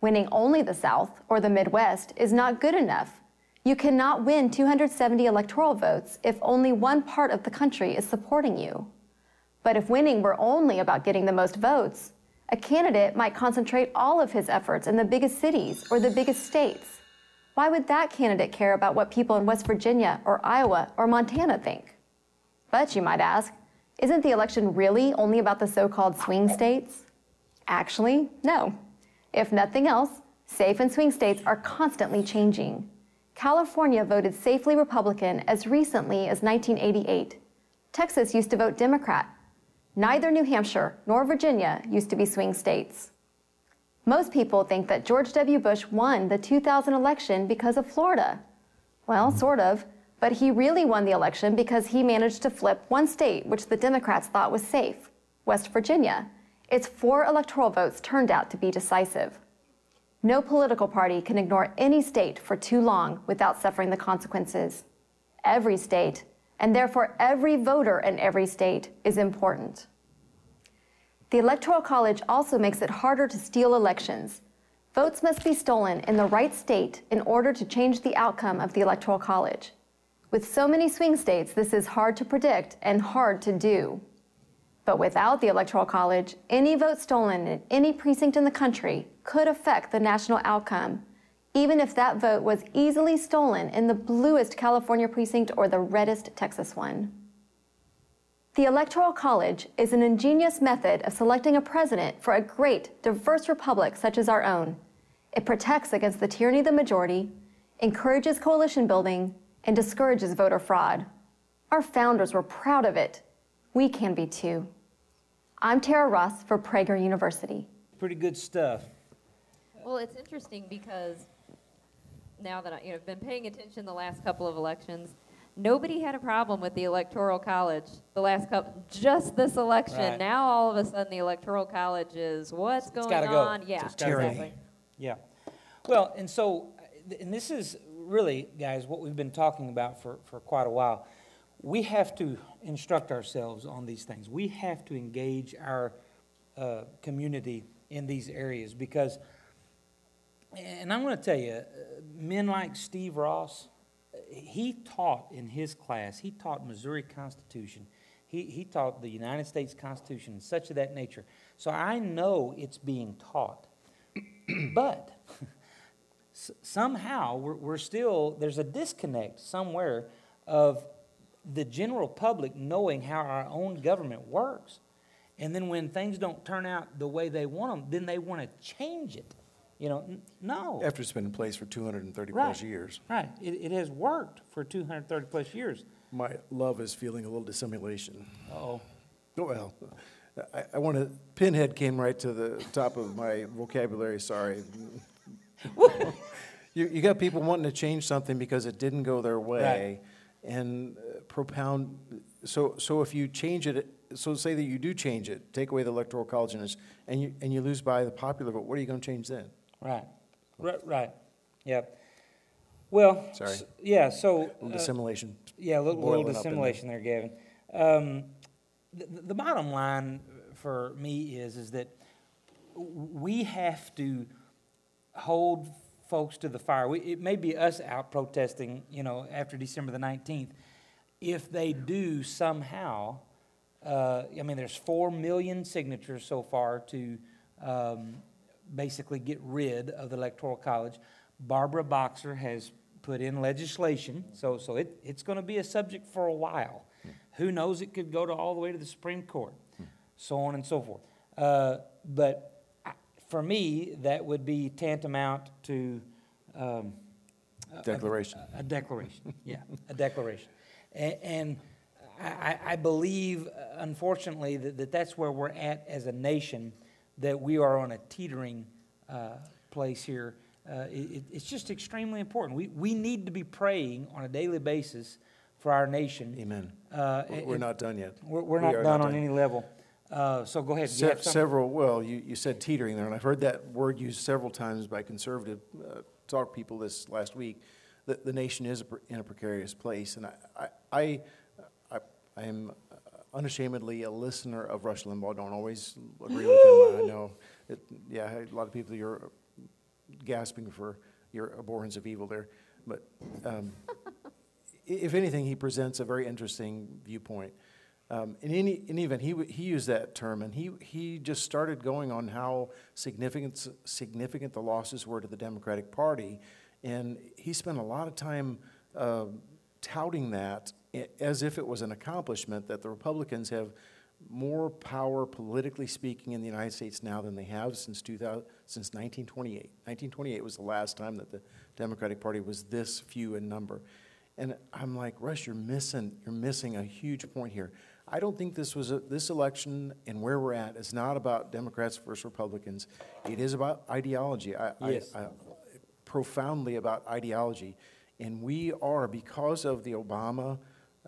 Winning only the South or the Midwest is not good enough. You cannot win 270 electoral votes if only one part of the country is supporting you. But if winning were only about getting the most votes, a candidate might concentrate all of his efforts in the biggest cities or the biggest states. Why would that candidate care about what people in West Virginia or Iowa or Montana think? But you might ask, isn't the election really only about the so called swing states? Actually, no. If nothing else, safe and swing states are constantly changing. California voted safely Republican as recently as 1988. Texas used to vote Democrat. Neither New Hampshire nor Virginia used to be swing states. Most people think that George W. Bush won the 2000 election because of Florida. Well, hmm. sort of, but he really won the election because he managed to flip one state which the Democrats thought was safe West Virginia. Its four electoral votes turned out to be decisive. No political party can ignore any state for too long without suffering the consequences. Every state, and therefore every voter in every state, is important. The Electoral College also makes it harder to steal elections. Votes must be stolen in the right state in order to change the outcome of the Electoral College. With so many swing states, this is hard to predict and hard to do. But without the Electoral College, any vote stolen in any precinct in the country could affect the national outcome, even if that vote was easily stolen in the bluest California precinct or the reddest Texas one. The Electoral College is an ingenious method of selecting a president for a great, diverse republic such as our own. It protects against the tyranny of the majority, encourages coalition building, and discourages voter fraud. Our founders were proud of it. We can be too. I'm Tara Ross for Prager University. Pretty good stuff. Well, it's interesting because now that I, you know, I've been paying attention the last couple of elections, nobody had a problem with the electoral college the last couple, just this election. Right. Now all of a sudden the electoral college is what's It's going gotta go. on? Yeah, It's exactly. Yeah. Well, and so, and this is really, guys, what we've been talking about for, for quite a while. We have to instruct ourselves on these things. We have to engage our uh, community in these areas because, and I'm going to tell you, men like Steve Ross, he taught in his class, he taught Missouri Constitution. He, he taught the United States Constitution and such of that nature. So I know it's being taught. but somehow we're, we're still, there's a disconnect somewhere of the general public knowing how our own government works. And then when things don't turn out the way they want them, then they want to change it. You know, n- no. After it's been in place for 230 Right. plus years. Right. It, it has worked for 230 plus years. My love is feeling a little dissimulation. Oh, Well, I, I want to, pinhead came right to the top of my vocabulary, sorry. You, you got people wanting to change something because it didn't go their way and uh, propound, so, so if you change it so say that you do change it, take away the electoral college and, it's- and you, and you lose by the popular vote, what are you gonna change then? Right, right, right, yeah. Well, Sorry. s- yeah, so. Little uh, dissimulation. Yeah, a little, boiling little up in dissimulation there, Gavin. Um, the, the bottom line for me is, is that we have to hold folks to the fire. We, it may be us out protesting, you know, after December the 19th. If they do somehow, uh, I mean, there's 4 million signatures so far to um, basically get rid of the Electoral College. Barbara Boxer has put in legislation, so, so it, it's going to be a subject for a while. Who knows, it could go to all the way to the Supreme Court, so on and so forth. Uh, But I- for me, that would be tantamount to um, Declaration. A, a declaration, yeah, a declaration. And I, believe, uh, unfortunately, that, that that's where we're at as a nation, that we are on a teetering uh, place here. Uh, it, it- it's just extremely important. We, we need to be praying on a daily basis for our nation. Amen. Uh, We're- it- not done yet. We're, we're We not done on any level. Uh, So go ahead. Se- Several, well, you, you said teetering there, and I've heard that word used several times by conservative uh, talk people this last week. That the nation is in a precarious place, and I, I, I, I I am unashamedly a listener of Rush Limbaugh. Don't always agree with him. I know, it, yeah, a lot of people you're gasping for your abhorrence of evil there, but um, if anything, he presents a very interesting viewpoint. Um, in any, in event, he, he used that term, and he, he just started going on how significant, significant the losses were to the Democratic Party. And he spent a lot of time uh, touting that as if it was an accomplishment that the Republicans have more power politically speaking in the United States now than they have since 2000, since 1928. 1928 was the last time that the Democratic Party was this few in number. And I'm like, Rush, you're missing, you're missing a huge point here. I don't think this was a, this election and where we're at is not about Democrats versus Republicans. It is about ideology. I, I- Yes. I, profoundly about ideology, and we are because of the Obama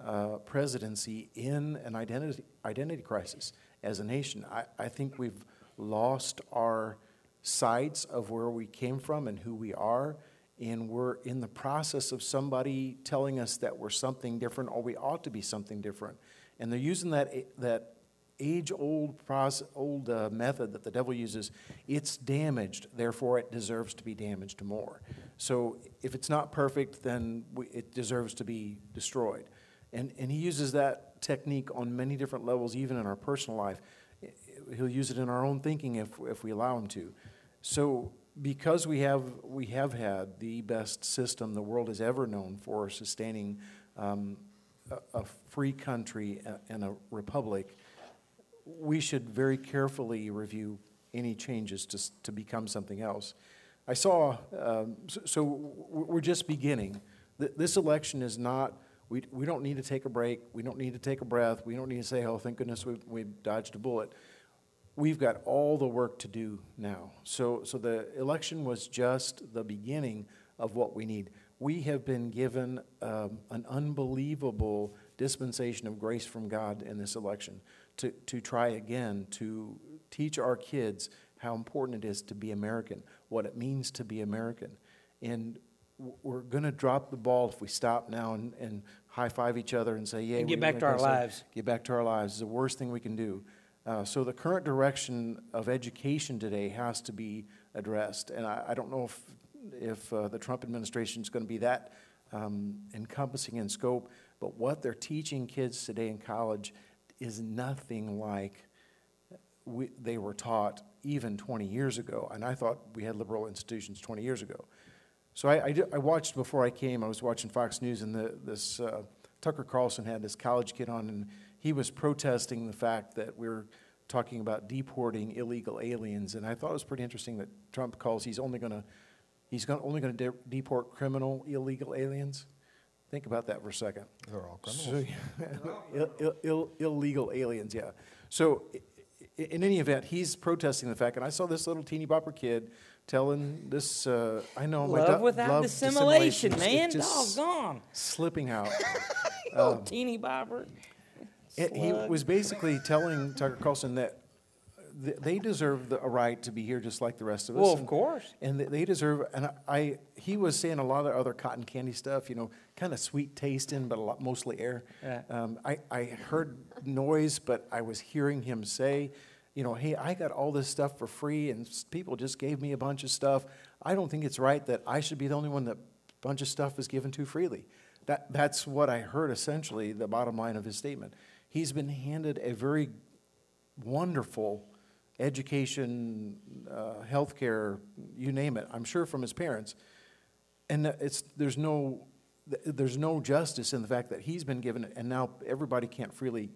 uh, presidency in an identity identity crisis as a nation. I, I think we've lost our sights of where we came from and who we are and we're in the process of somebody telling us that we're something different or we ought to be something different. And they're using that, that age-old process, old uh, method that the devil uses. It's damaged, therefore it deserves to be damaged more. So if it's not perfect, then we, it deserves to be destroyed. And, and he uses that technique on many different levels, even in our personal life. He'll use it in our own thinking if, if we allow him to. So because we have, we have had the best system the world has ever known for sustaining um, a, a free country and a republic, we should very carefully review any changes to, to become something else. I saw, um, so, so we're just beginning. This election is not, we, we don't need to take a break, we don't need to take a breath, we don't need to say, oh, thank goodness we, we dodged a bullet. We've got all the work to do now. So, so the election was just the beginning of what we need. We have been given um, an unbelievable dispensation of grace from God in this election to, to try again to teach our kids how important it is to be American, what it means to be American. And we're going to drop the ball if we stop now and, and high five each other and say, Yeah, And get back to our this." lives. Get back to our lives is the worst thing we can do. Uh, so the current direction of education today has to be addressed, and I, I don't know if if uh, the Trump administration is going to be that um, encompassing in scope, but what they're teaching kids today in college is nothing like we, they were taught even 20 years ago, and I thought we had liberal institutions 20 years ago. So I, I, I watched before I came. I was watching Fox News, and the, this uh, Tucker Carlson had this college kid on, and he was protesting the fact that we're talking about deporting illegal aliens. And I thought it was pretty interesting that Trump calls he's only going to he's only going to de- deport criminal illegal aliens. Think about that for a second. They're all criminals. So, Ill- Ill- Ill- illegal aliens, yeah. So, i- i- in any event, he's protesting the fact, and I saw this little teeny bopper kid telling this. Uh, I know my Love du- without love dissimulation, It's man. just Doggone. slipping out. Oh, teeny bopper. It- He Slug. was basically telling Tucker Carlson that th- they deserve the, a right to be here just like the rest of us. Well, of and- course. And they deserve, and I- I, he was saying a lot of other cotton candy stuff, you know, kind of sweet tasting, but a lot, mostly air. Right. Um, I, I heard noise, but I was hearing him say, you know, hey, I got all this stuff for free and people just gave me a bunch of stuff. I don't think it's right that I should be the only one that a bunch of stuff is given to freely. That, that's what I heard essentially, the bottom line of his statement. He's been handed a very wonderful education, uh, healthcare, you name it, I'm sure from his parents. And it's, there's no, there's no justice in the fact that he's been given it, and now everybody can't freely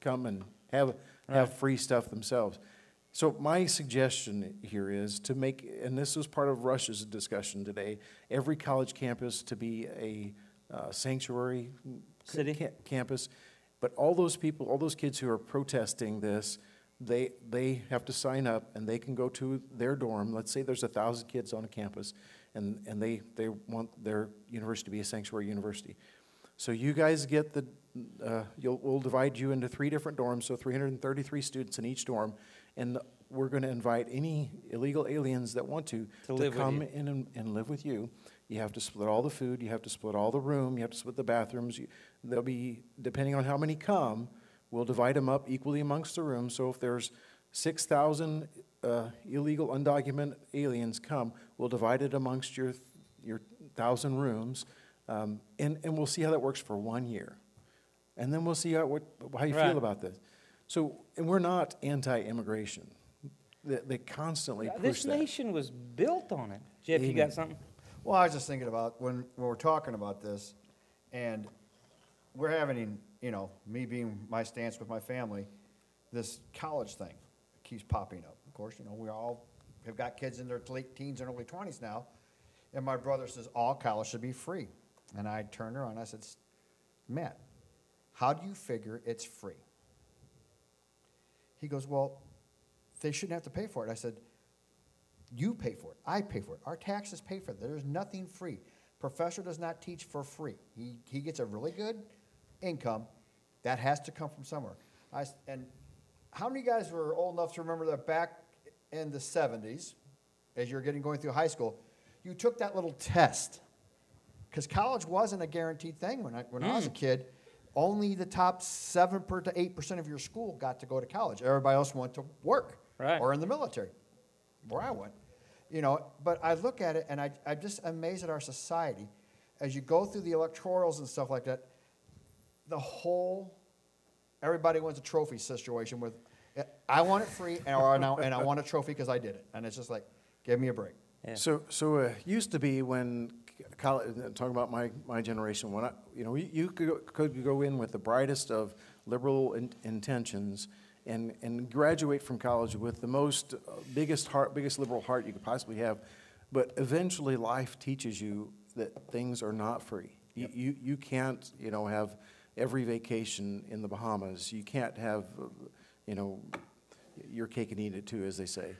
come and have, have free stuff themselves. So my suggestion here is to make, and this was part of Rush's discussion today, every college campus to be a uh, sanctuary City. ca- campus. But all those people, all those kids who are protesting this, they, they have to sign up and they can go to their dorm. Let's say there's a thousand kids on a campus and, and they, they want their university to be a sanctuary university. So you guys get the, uh, you'll, we'll divide you into three different dorms, so 333 students in each dorm. And we're going to invite any illegal aliens that want to, To with come in and, and live with you. You have to split all the food, you have to split all the room, you have to split the bathrooms. You- There'll be, depending on how many come, we'll divide them up equally amongst the rooms. So if there's 6,000 uh, illegal undocumented aliens come, we'll divide it amongst your, your 1,000 rooms. Um, and, and we'll see how that works for one year. And then we'll see how, what, how you Right. feel about this. So, and we're not anti-immigration. They, they constantly push This that. nation was built on it. Jeff, you got something? Well, I was just thinking about when, when we're talking about this, and we're having, you know, me being my stance with my family, this college thing keeps popping up. Of course, you know, we all have got kids in their late teens and early twenties now, and my brother says all college should be free. And I turned around and I said, Matt, how do you figure it's free? He goes, Well, they shouldn't have to pay for it. I said, you pay for it. I pay for it. Our taxes pay for it. There's nothing free. Professor does not teach for free. He, he gets a really good income. That has to come from somewhere. I and how many guys were old enough to remember that back in the 70s, as you're getting going through high school, you took that little test? Because college wasn't a guaranteed thing when I, when I was a mm. kid. Only the top 7 per to 8% of your school got to go to college. Everybody else went to work Right. or in the military where I went. You know, but I look at it and I, I'm just amazed at our society. As you go through the electorals and stuff like that, the whole, everybody wants a trophy situation with, I want it free and, or now, and I want a trophy because I did it. And it's just like, give me a break. Yeah. So, so it used to be when college, talking about my, my generation, when I, you know, you, you could, go- could go in with the brightest of liberal in, intentions and, and graduate from college with the most, uh, biggest heart, biggest liberal heart you could possibly have. But eventually life teaches you that things are not free. You, you, you can't, you know, have every vacation in the Bahamas. You can't have, you know, your cake and eat it too, as they say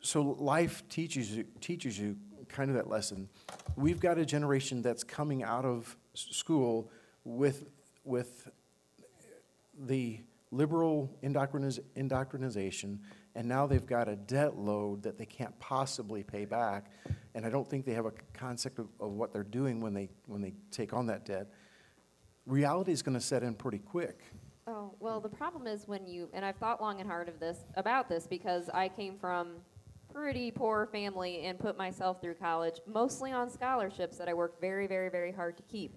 so life teaches you, teaches you kind of that lesson. We've got a generation that's coming out of school with, with the liberal indoctriniz- indoctrinization, and now they've got a debt load that they can't possibly pay back. And I don't think they have a concept of, of what they're doing when they, when they take on that debt. Reality is going to set in pretty quick. Oh, well, the problem is when you, and I've thought long and hard of this, about this, because I came from pretty poor family and put myself through college, mostly on scholarships that I worked very, very, very hard to keep.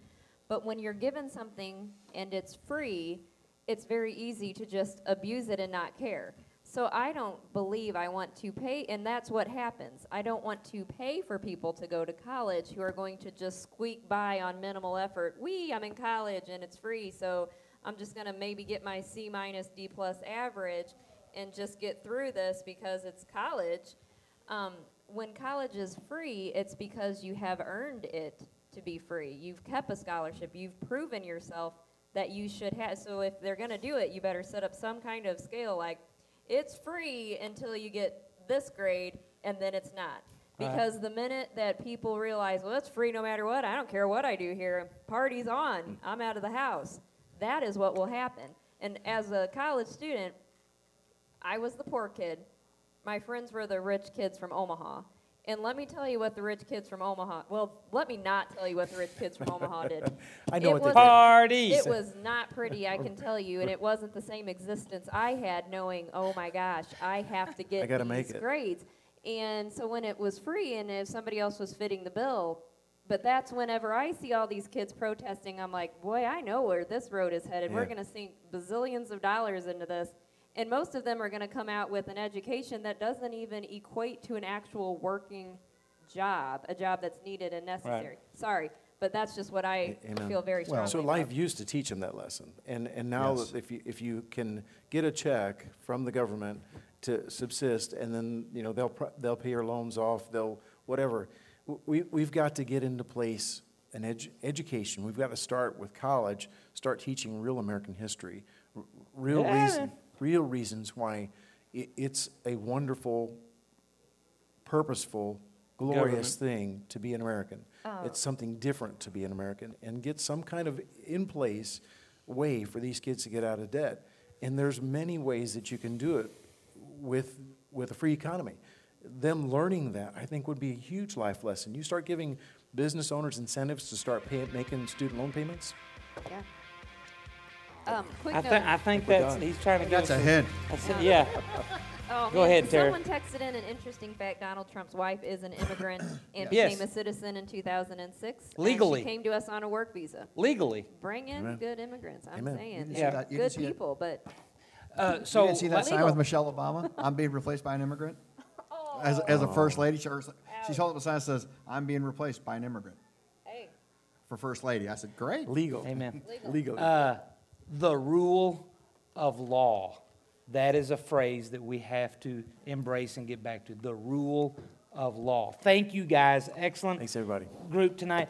But when you're given something and it's free, it's very easy to just abuse it and not care. So I don't believe I want to pay, and that's what happens. I don't want to pay for people to go to college who are going to just squeak by on minimal effort. We, I'm in college and it's free, so I'm just gonna maybe get my C minus D plus average and just get through this because it's college. Um, when college is free, it's because you have earned it to be free. You've kept a scholarship. You've proven yourself that you should have. So if they're gonna do it, you better set up some kind of scale like it's free until you get this grade and then it's not. Right. Because the minute that people realize, well, it's free no matter what, I don't care what I do here, party's on, mm. I'm out of the house, that is what will happen. And as a college student, I was the poor kid. My friends were the rich kids from Omaha. And let me tell you what the rich kids from Omaha, well, let me not tell you what the rich kids from Omaha did. I know It what they wasn't- did. Parties. It was not pretty, I can tell you, and it wasn't the same existence I had knowing, oh my gosh, I have to get I gotta these make it. grades. And so when it was free and if somebody else was fitting the bill, but that's whenever I see all these kids protesting, I'm like, boy, I know where this road is headed. We're gonna sink bazillions of dollars into this. And most of them are gonna come out with an education that doesn't even equate to an actual working job, a job that's needed and necessary. Sorry, but that's just what I Amen. feel very strongly Well, So about. life used to teach them that lesson, and, and now Yes. if you, if you can get a check from the government to subsist, and then, you know, they'll, they'll pay your loans off, they'll, whatever. We, we've got to get into place an edu- education, we've got to start with college, start teaching real American history, r- real Yeah. reason, real reasons why it's a wonderful, purposeful, glorious thing to be an American. Oh. It's something different to be an American and get some kind of in place way for these kids to get out of debt. And there's many ways that you can do it with, with a free economy. Them learning that, I think, would be a huge life lesson. You start giving business owners incentives to start pay, making student loan payments. Yeah. Um, quick I note. think, I think that's, he's trying to give That's us a a- hint. that's Yeah, Oh, Go man, ahead, Tara. Someone texted in an interesting fact. Donald Trump's wife is an immigrant and Yes. became a citizen in 2006. and Legally. she came to us on a work visa. legally. Bring in Amen. good immigrants. I'm Amen. You saying, didn't see Yeah. that- you good didn't see it? people, but Uh, so you didn't see that sign with Michelle Obama? I'm being replaced by an immigrant? As, as a first lady, she, she's holding up a sign that says, I'm being replaced by an immigrant hey, for first lady. I said, great. Legal. Amen. Legally. Uh, the rule of law. That is a phrase that we have to embrace and get back to. The rule of law. Thank you guys. Excellent Thanks, everybody. group tonight.